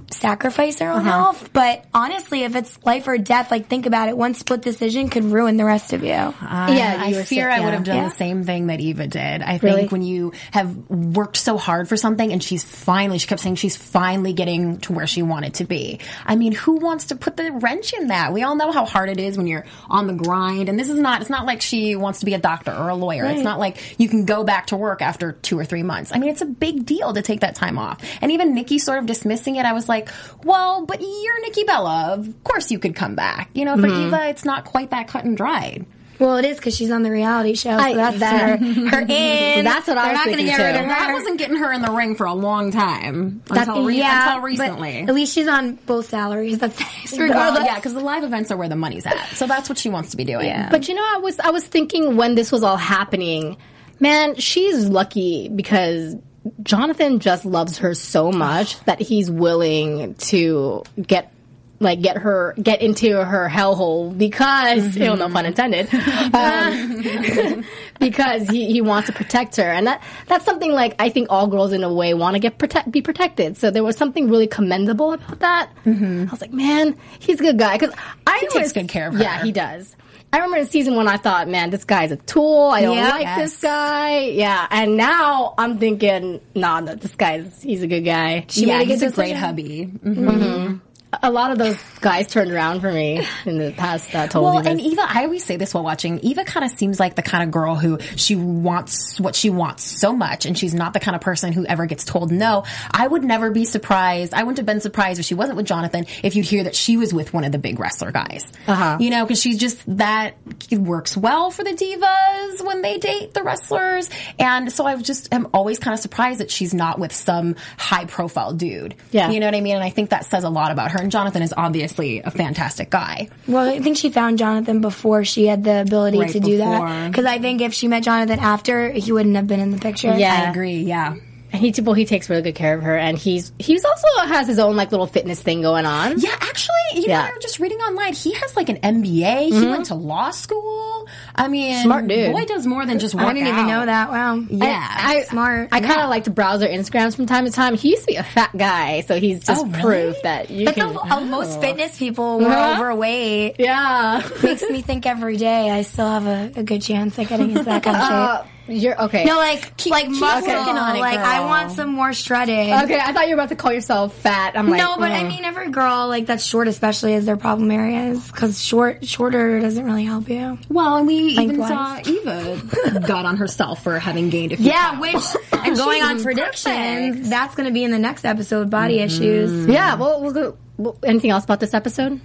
Speaker 3: sacrifice their
Speaker 1: Uh-huh.
Speaker 3: own health. But honestly, if it's life or death, like think about it. One split decision could ruin the rest of you.
Speaker 1: yeah,
Speaker 2: I
Speaker 1: you were
Speaker 2: fear
Speaker 1: sick,
Speaker 2: I would have done
Speaker 3: Yeah.
Speaker 2: the same thing that Eva did. I
Speaker 1: Really?
Speaker 2: think when you have worked so hard for something and she's finally, she kept saying she's finally getting to where she wanted to be. I mean, who wants to put the wrench in that? We all know how hard it is when you're on the grind. And this is not, it's not like she wants to be a doctor or a lawyer. It's not like you can go back to work after two or three months. I mean, it's a big deal to take that time off. And even Nikki sort of dismissing it, I was like, well, but you're Nikki Bella. Of course you could come back. You know, for mm-hmm. Eva, it's not quite that cut and dried.
Speaker 3: Well, it is because she's on the reality show. So
Speaker 1: I-
Speaker 3: that's
Speaker 1: that-
Speaker 3: her, her in.
Speaker 1: That's what I
Speaker 3: They're
Speaker 1: was
Speaker 3: not gonna
Speaker 1: thinking,
Speaker 3: get rid of
Speaker 2: That wasn't getting her in the ring for a long time
Speaker 3: That's-
Speaker 2: until, re-
Speaker 3: yeah,
Speaker 2: until recently.
Speaker 3: At least she's on both salaries. That's nice. Regardless.
Speaker 2: yeah, because the live events are where the money's at. So that's what she wants to be doing.
Speaker 1: But you know, I was I was thinking when this was all happening, man, she's lucky because Jonathan just loves her so much that he's willing to get like get her get into her hellhole because you know, no pun intended um, because he, he wants to protect her. And that that's something like I think all girls in a way want to get protect be protected. So there was something really commendable about that. I was like man he's a good guy. Because I
Speaker 2: He
Speaker 1: remember-
Speaker 2: takes good care of her.
Speaker 1: yeah he does I remember in season one, I thought, man, this guy's a tool. I don't
Speaker 3: Yeah.
Speaker 1: like
Speaker 2: Yes.
Speaker 1: this guy. Yeah. And now I'm thinking, nah, no, this guy's, he's a good guy.
Speaker 2: yeah,
Speaker 3: made a
Speaker 2: he's
Speaker 3: good
Speaker 2: a great
Speaker 3: decision.
Speaker 2: hubby. Mm-hmm.
Speaker 1: A lot of those guys turned around for me in the past uh, total
Speaker 2: Well,
Speaker 1: divas.
Speaker 2: and Eva, I always say this while watching. Eva kind of seems like the kind of girl who she wants what she wants so much, and she's not the kind of person who ever gets told no. I would never be surprised. I wouldn't have been surprised if she wasn't with Jonathan if you'd hear that she was with one of the big wrestler guys.
Speaker 1: Uh-huh.
Speaker 2: You know, because she's just that it works well for the divas when they date the wrestlers, and so I just am always kind of surprised that she's not with some high profile dude.
Speaker 1: Yeah.
Speaker 2: you know what I mean. And I think that says a lot about her. And Jonathan is obviously a fantastic guy.
Speaker 3: Well, I think she found Jonathan before she had the ability
Speaker 2: Right
Speaker 3: to do that. Because I think if she met Jonathan after, he wouldn't have been in the picture.
Speaker 1: Yeah.
Speaker 2: I agree. Yeah.
Speaker 1: And he, well, he takes really good care of her, and he's he's also has his own like little fitness thing going on.
Speaker 2: Yeah, actually, you know,
Speaker 1: Yeah. Mm-hmm.
Speaker 2: I was just reading online. He has like an MBA. He went to law school. I mean,
Speaker 1: Smart dude.
Speaker 2: Boy does more than just work
Speaker 3: I didn't even know that. Wow.
Speaker 2: Yeah,
Speaker 1: I,
Speaker 3: Smart.
Speaker 1: I kind of like to browse their Instagrams from time to time. He used to be a fat guy, so he's just
Speaker 2: Oh, really?
Speaker 1: proof that you
Speaker 3: But
Speaker 1: can.
Speaker 3: the, uh, most fitness people were
Speaker 1: Uh-huh.
Speaker 3: overweight.
Speaker 1: yeah.
Speaker 3: Makes me think every day I still have a, a good chance at getting into that kind of shape.
Speaker 1: You're okay.
Speaker 3: No, like keep, like muscle.
Speaker 2: working on it,
Speaker 3: like I want some more shredded.
Speaker 1: okay, I thought you were about to call yourself fat. I'm like,
Speaker 3: no, but I
Speaker 1: mm.
Speaker 3: mean, every girl like that's short, especially, is their problem areas because short shorter doesn't really help you.
Speaker 2: Well, and we even
Speaker 3: Lengthwise.
Speaker 2: saw Eva got on herself for having gained a few
Speaker 3: Yeah,
Speaker 2: pounds.
Speaker 3: which and going on
Speaker 2: She's
Speaker 3: predictions,
Speaker 2: perfect.
Speaker 3: that's going to be in the next episode. Body issues.
Speaker 1: Yeah, well, we'll go. Well, anything else about this episode?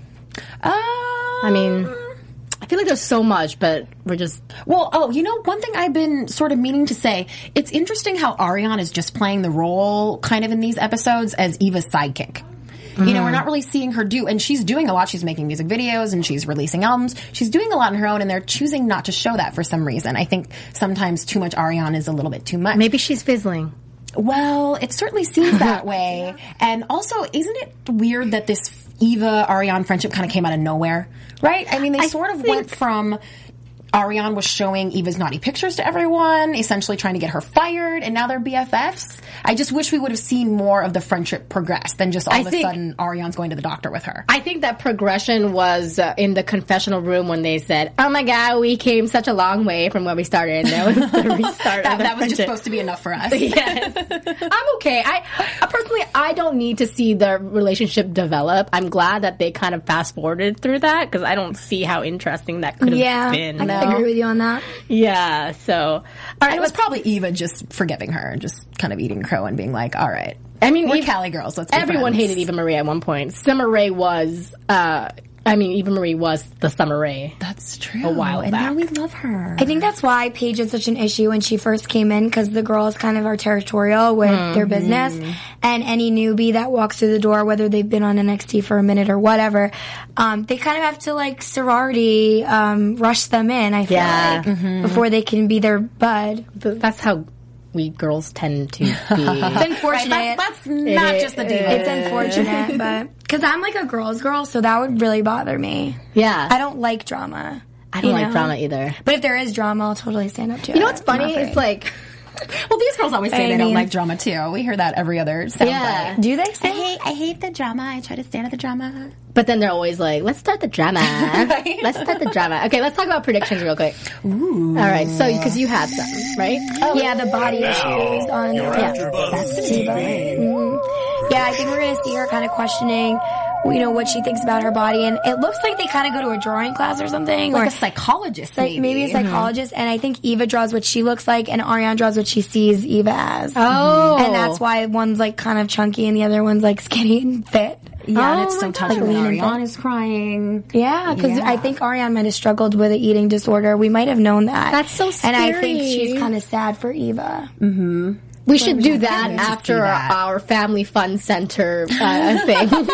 Speaker 2: Uh,
Speaker 1: I mean, I feel like there's so much, but we're just.
Speaker 2: Well, oh, you know, one thing I've been sort of meaning to say, it's interesting how Ariane is just playing the role kind of in these episodes as Eva's sidekick. You know, we're not really seeing her do, and she's doing a lot. She's making music videos and she's releasing albums. She's doing a lot on her own, and they're choosing not to show that for some reason. I think sometimes too much Ariane is a little bit too much.
Speaker 1: Maybe she's fizzling.
Speaker 2: Well, it certainly seems that way. And also, isn't it weird that this Eva Ariane friendship kind of came out of nowhere? Right? I mean, they sort of went from Ariane was showing Eva's naughty pictures to everyone, essentially trying to get her fired, and now they're BFFs. I just wish we would have seen more of the friendship progress than just all
Speaker 1: I
Speaker 2: of a sudden Ariane's going to the doctor with her.
Speaker 1: I think that progression was uh, in the confessional room when they said, "Oh my God, we came such a long way from where we started." And that was the restart.
Speaker 2: that, that was just supposed to be enough for us.
Speaker 1: yes. I'm okay. I, I personally, I don't need to see the relationship develop. I'm glad that they kind of fast forwarded through that because I don't see how interesting that could have
Speaker 3: Yeah,
Speaker 1: been.
Speaker 3: I agree with you on that.
Speaker 1: Yeah. So, all right.
Speaker 2: It was probably Eva just forgiving her and just kind of eating crow and being like, all right.
Speaker 1: I mean,
Speaker 2: we're
Speaker 1: Eve-
Speaker 2: Cali girls. Let's be
Speaker 1: everyone
Speaker 2: friends.
Speaker 1: hated Eva Marie at one point. Summer Rae was. uh I mean, Eva Marie was the Summer Rae.
Speaker 2: That's true.
Speaker 1: A while
Speaker 2: and
Speaker 1: back.
Speaker 2: now we love her.
Speaker 3: I think that's why Paige is such an issue when she first came in because the girls kind of are territorial with their business, and any newbie that walks through the door, whether they've been on NXT for a minute or whatever, um, they kind of have to like sorority um, rush them in. I feel
Speaker 1: Yeah.
Speaker 3: like before they can be their bud.
Speaker 1: Th- That's how we girls tend to be.
Speaker 3: It's unfortunate.
Speaker 2: Right, that's, that's not
Speaker 1: It-
Speaker 2: just the diva.
Speaker 3: it's unfortunate, but because I'm like a girl's girl, so that would really bother me.
Speaker 1: yeah.
Speaker 3: I don't like drama.
Speaker 1: I don't
Speaker 3: you
Speaker 1: like
Speaker 3: know?
Speaker 1: drama either.
Speaker 3: But if there is drama, I'll totally stand up to it.
Speaker 1: You know what's funny? It's like
Speaker 2: Well, these girls always say
Speaker 3: I
Speaker 2: they don't like drama too. We hear that every other soundbite.
Speaker 1: Yeah.
Speaker 3: Do they
Speaker 2: I
Speaker 3: say?
Speaker 2: hate, I hate the drama. I try to stand at the drama.
Speaker 1: But then they're always like, let's start the drama. let's start the drama. Okay, let's talk about predictions real quick. Ooh. All right, so because you had some, right?
Speaker 3: yeah, the body issues on yeah, that's Diva. Mhm. Yeah, I think we're gonna see her kind of questioning, you know, what she thinks about her body, and it looks like they kind of go to a drawing class or something,
Speaker 2: Like
Speaker 3: or
Speaker 2: a psychologist,
Speaker 3: like maybe a mm-hmm. psychologist. And I think Eva draws what she looks like, and Ariane draws what she sees Eva as.
Speaker 1: Oh.
Speaker 3: and that's why one's like kind of chunky, and the other one's like skinny and fit.
Speaker 2: Yeah, and
Speaker 3: Oh
Speaker 2: it's
Speaker 3: my
Speaker 2: so
Speaker 3: God.
Speaker 2: touching
Speaker 3: Like and
Speaker 2: Ariane is crying.
Speaker 3: Yeah, because I think Ariane might have struggled with an eating disorder. We might have known that.
Speaker 1: That's so
Speaker 3: And I think she's kind of sad for Eva. Mm-hmm.
Speaker 1: We should do that after
Speaker 2: that.
Speaker 1: our family fun center uh, thing.
Speaker 3: Draw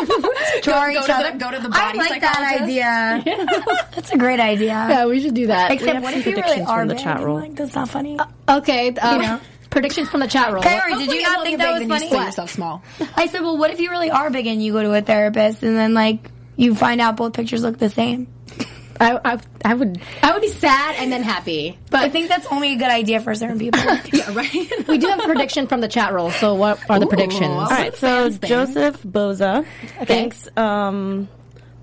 Speaker 3: each
Speaker 2: go to
Speaker 3: other.
Speaker 2: the- go to the body I
Speaker 3: like that
Speaker 2: psychologist.
Speaker 3: idea. That's a great idea.
Speaker 1: yeah, we should do that.
Speaker 3: Except
Speaker 4: have
Speaker 3: what if you really are
Speaker 4: from the chat
Speaker 3: and,
Speaker 4: roll.
Speaker 3: Like, that's not funny.
Speaker 1: okay, um,
Speaker 3: You know.
Speaker 1: predictions from the chat room.
Speaker 3: Kyrie, did you not think that was funny?
Speaker 2: Say yourself small.
Speaker 3: I said, well, what if you really are big and you go to a therapist and then like you find out both pictures look the same?
Speaker 1: I, I, I would, I would be sad and then happy.
Speaker 3: But I think that's only a good idea for certain people.
Speaker 2: yeah, right.
Speaker 1: We do have a prediction from the chat roll. So, what are the predictions?
Speaker 4: All right, so Joseph Boza thinks um,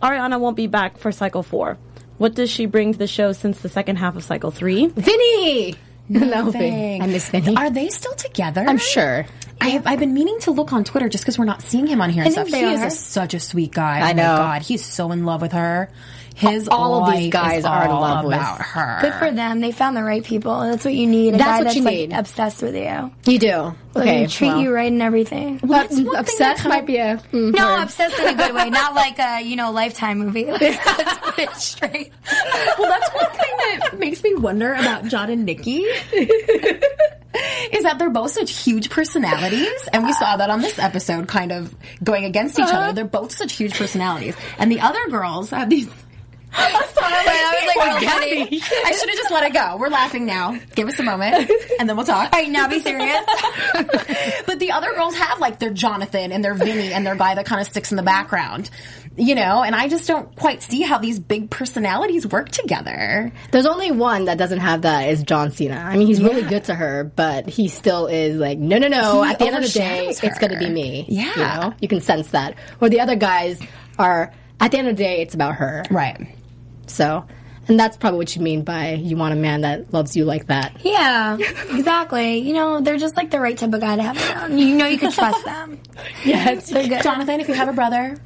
Speaker 4: Ariana won't be back for cycle four. What does she bring to the show since the second half of cycle three?
Speaker 1: Vinny. No,
Speaker 2: Thing.
Speaker 1: I miss Vinny.
Speaker 2: Are they still together?
Speaker 1: I'm sure.
Speaker 2: I have, I've been meaning to look on Twitter just because we're not seeing him on here and
Speaker 3: think
Speaker 2: stuff.
Speaker 3: they
Speaker 2: He is a, such a sweet guy.
Speaker 1: I
Speaker 2: Oh
Speaker 1: know.
Speaker 2: my God, he's so in love with her. His
Speaker 1: All of these guys are in
Speaker 2: all
Speaker 1: love with-
Speaker 2: her.
Speaker 3: Good for them. They found the right people. That's what you need. A
Speaker 1: That's
Speaker 3: guy
Speaker 1: what
Speaker 3: that's
Speaker 1: you
Speaker 3: like
Speaker 1: need.
Speaker 3: obsessed with you.
Speaker 1: You do.
Speaker 3: Okay,
Speaker 1: Okay.
Speaker 3: treat
Speaker 1: well.
Speaker 3: you right and everything.
Speaker 1: But
Speaker 2: That's one thing that
Speaker 1: obsessed
Speaker 2: kinda-
Speaker 1: might be a mm,
Speaker 3: No,
Speaker 1: word.
Speaker 3: obsessed in a good way, not like a you know lifetime movie. Let's put it straight.
Speaker 2: well, that's one thing that makes me wonder about John and Nikki. is that they're both such huge personalities, and we saw that on this episode, kind of going against each other. They're both such huge personalities, and the other girls have these. I'm sorry,
Speaker 3: I was like, real funny.
Speaker 2: I should have just let it go. We're laughing now. Give us a moment, and then we'll talk.
Speaker 3: All right, now be serious.
Speaker 2: but the other girls have like their Jonathan and their Vinny and their guy that kind of sticks in the background, you know. And I just don't quite see how these big personalities work together.
Speaker 1: There's only one that doesn't have that is John Cena. I mean, he's really good to her, but he still is like, no, no, no.
Speaker 2: He
Speaker 1: At the end of the day,
Speaker 2: overshadows
Speaker 1: it's going to be me.
Speaker 2: Yeah.
Speaker 1: you, know? you can sense that. Where the other guys are, at the end of the day, it's about her.
Speaker 2: Right.
Speaker 1: So, and that's probably what you mean by you want a man that loves you like that.
Speaker 3: yeah, exactly. You know, they're just like the right type of guy to have around. You know, you can trust them.
Speaker 1: Yes,
Speaker 3: They're good.
Speaker 2: Jonathan, if you have a brother,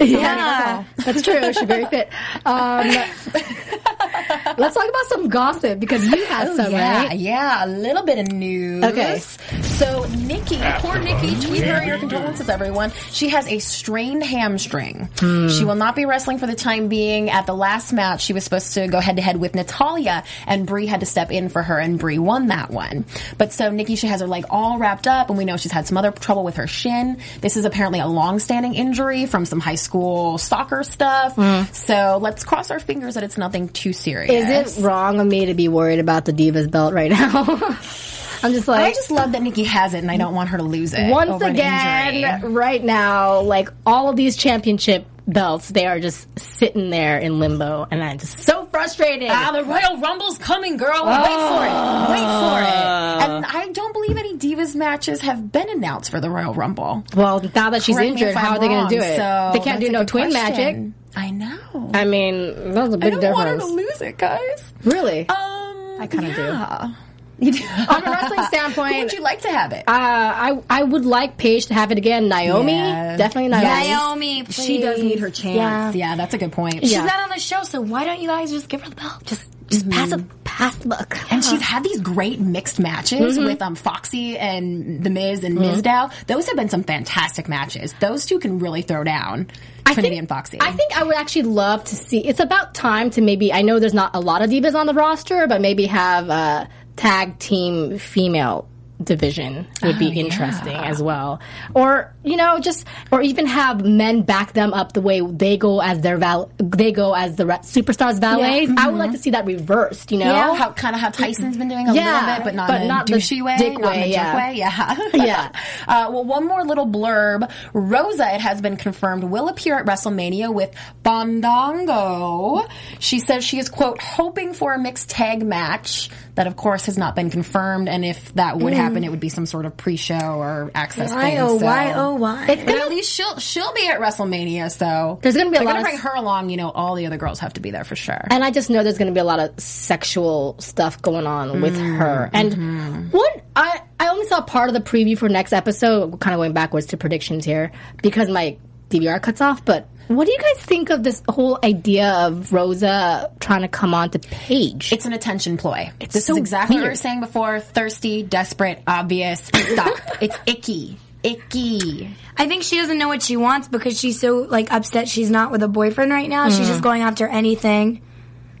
Speaker 3: Yeah.
Speaker 1: that's true. She's very fit. Um, let's talk about some gossip because you had some,
Speaker 2: Oh, yeah,
Speaker 1: right?
Speaker 2: yeah, a little bit of news.
Speaker 1: Okay.
Speaker 2: So Nikki, poor Nikki, tweet her your condolences, everyone. She has a strained hamstring. She will not be wrestling for the time being. At the last match, she was supposed to go head to head with Natalya, and Brie had to step in for her, and Brie won that one. But so Nikki, she has her leg all wrapped up, and we know she's had some other trouble with her shin. This is apparently a long-standing injury from some high school soccer stuff. Hmm. So let's cross our fingers that it's nothing too serious.
Speaker 1: Is it wrong of me to be worried about the Divas belt right now? I'm just like,
Speaker 2: I just love that Nikki has it, and I don't want her to lose it.
Speaker 1: once again, right now, like all of these championship belts, they are just sitting there in limbo, and I'm just so frustrated.
Speaker 2: Ah, the Royal Rumble's coming, girl. Wait for it. Wait for it. And I don't believe any Divas matches have been announced for the Royal Rumble.
Speaker 1: well, now that she's
Speaker 2: Correct
Speaker 1: injured, how are they going to do it?
Speaker 2: So
Speaker 1: they can't do no twin
Speaker 2: question.
Speaker 1: magic.
Speaker 2: I know.
Speaker 1: I mean, that's a big difference.
Speaker 2: I don't want her to lose it, guys.
Speaker 1: Really?
Speaker 2: Um,
Speaker 1: I kinda do.
Speaker 2: yeah. Do.
Speaker 1: On a wrestling standpoint,
Speaker 2: Who would you like to have it?
Speaker 1: uh, I I would like Paige to have it again. Naomi,
Speaker 2: Yeah.
Speaker 1: definitely Naomi.
Speaker 3: Naomi, please.
Speaker 2: she does need her chance.
Speaker 3: Yeah.
Speaker 2: Yeah, that's a good point.
Speaker 3: She's
Speaker 1: Yeah.
Speaker 3: not on the show, so why don't you guys just give her the belt? Just, just pass a pass the book.
Speaker 2: And she's had these great mixed matches with um, Foxy and The Miz and Mizdow. Those have been some fantastic matches. Those two can really throw down Trinity
Speaker 1: think-
Speaker 2: and Foxy.
Speaker 1: I think I would actually love to see. It's about time to maybe. I know there's not a lot of divas on the roster, but maybe have a tag team female division would be interesting as well. Or, you know, just, or even have men back them up the way they go as their val, they go as the re- superstars valets. I would like to see that reversed, you know?
Speaker 2: Yeah, how kind of how Tyson's been doing a
Speaker 1: Yeah,
Speaker 2: little bit, but not
Speaker 1: but
Speaker 2: in a
Speaker 1: not the
Speaker 2: douchey way,
Speaker 1: dick
Speaker 2: not in a
Speaker 1: way, yeah.
Speaker 2: way. Yeah,
Speaker 1: Yeah.
Speaker 2: uh, well, one more little blurb: Rosa, it has been confirmed, will appear at WrestleMania with Bondongo. She says she is quote hoping for a mixed tag match. That, of course, has not been confirmed, and if that would happen, Mm. it would be some sort of pre-show or access
Speaker 3: Why,
Speaker 2: thing.
Speaker 3: oh,
Speaker 2: so-
Speaker 3: why, oh, why?
Speaker 1: It's gonna
Speaker 2: at least she'll she'll be at WrestleMania, so
Speaker 1: There's gonna be a
Speaker 2: They're
Speaker 1: lot
Speaker 2: gonna
Speaker 1: of
Speaker 2: bring her along. You know, all the other girls have to be there for sure.
Speaker 1: And I just know there's going to be a lot of sexual stuff going on with mm-hmm. her. And mm-hmm. what I I only saw part of the preview for next episode, kind of going backwards to predictions here because my DVR cuts off. But what do you guys think of this whole idea of Rosa trying to come on to Paige?
Speaker 2: It's an attention ploy. this
Speaker 1: so
Speaker 2: is exactly what we were saying before. Thirsty, desperate, obvious. Stop. it's icky. Icky.
Speaker 3: I think she doesn't know what she wants because she's so like upset she's not with a boyfriend right now. She's mm. just going after anything,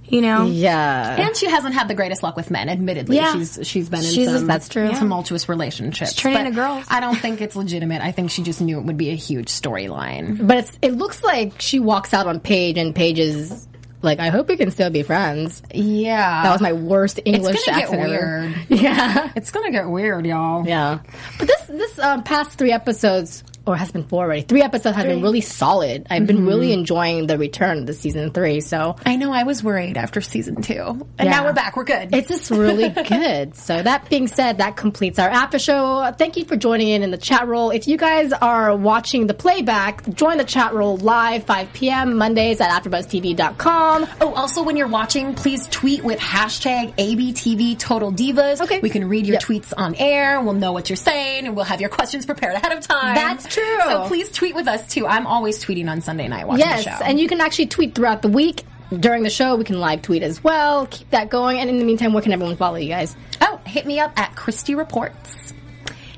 Speaker 3: you know.
Speaker 1: yeah.
Speaker 2: And she hasn't had the greatest luck with men, admittedly.
Speaker 3: Yeah.
Speaker 2: She's she's been in
Speaker 3: She's a-
Speaker 1: That's true.
Speaker 2: Tumultuous relationships.
Speaker 3: She's turning
Speaker 2: But
Speaker 3: to girls.
Speaker 2: I don't think it's legitimate. I think she just knew it would be a huge storyline.
Speaker 1: But it's, it looks like she walks out on Paige and Paige is like, I hope we can still be friends.
Speaker 2: Yeah.
Speaker 1: That was my worst English
Speaker 2: gonna get
Speaker 1: accent ever.
Speaker 2: weird.
Speaker 1: Yeah.
Speaker 2: It's gonna get weird, y'all.
Speaker 1: Yeah, but this this um, past three episodes, or has been four already. Three episodes have been really solid. I've been really mm-hmm. enjoying the return of the season three. So
Speaker 2: I know I was worried after season two. And
Speaker 1: Yeah.
Speaker 2: now we're back. We're good.
Speaker 1: it's just really good. So that being said, that completes our after show. Thank you for joining in in the chat roll. If you guys are watching the playback, join the chat roll live 5 p.m. Mondays at AfterBuzzTV.com.
Speaker 2: Oh, also, when you're watching, please tweet with hashtag ABTV Total Divas.
Speaker 1: Okay.
Speaker 2: We can read your
Speaker 1: Yep.
Speaker 2: tweets on air. We'll know what you're saying, and we'll have your questions prepared ahead of time.
Speaker 1: That's true.
Speaker 2: So please tweet with us too. I'm always tweeting on Sunday night watching
Speaker 1: Yes,
Speaker 2: the show.
Speaker 1: and you can actually tweet throughout the week. During the show, we can live tweet as well. Keep that going. And in the meantime, where can everyone follow you guys?
Speaker 2: oh, hit me up at Christy Reports.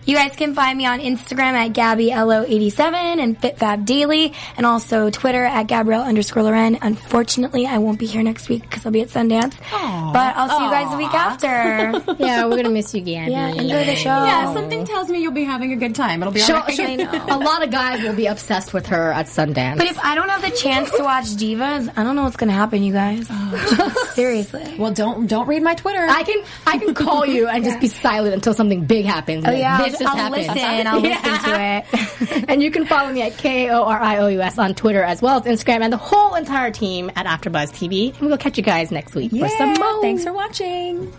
Speaker 3: You guys can find me on Instagram at GabbyLO87 and FitFabDaily and also Twitter at Gabrielle underscore Loren. Unfortunately, I won't be here next week because I'll be at Sundance. But I'll see you guys the week after.
Speaker 1: Yeah, we're gonna miss you, Gabby.
Speaker 3: yeah, enjoy the show.
Speaker 2: Yeah, something tells me you'll be having a good time. It'll be
Speaker 1: She'll-
Speaker 2: alright.
Speaker 1: she'll- a lot of guys will be obsessed with her at Sundance.
Speaker 3: But if I don't have the chance to watch Divas, I don't know what's gonna happen, you guys. Seriously.
Speaker 2: well, don't don't read my Twitter.
Speaker 1: I can I can call you and just be silent until something big happens.
Speaker 3: Oh yeah,
Speaker 1: this
Speaker 3: I'll,
Speaker 1: just
Speaker 3: I'll
Speaker 1: happened.
Speaker 3: listen. I'll listen
Speaker 1: Yeah.
Speaker 3: to it.
Speaker 1: and you can follow me at K O R I O U S on Twitter as well as Instagram and the whole entire team at AfterBuzz TV. And we'll catch you guys next week for some more.
Speaker 2: Thanks for watching.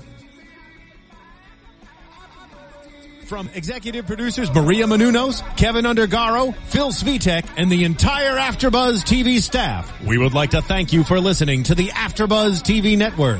Speaker 5: From executive producers Maria Menounos, Kevin Undergaro, Phil Svitek, and the entire AfterBuzz TV staff, we would like to thank you for listening to the AfterBuzz TV network.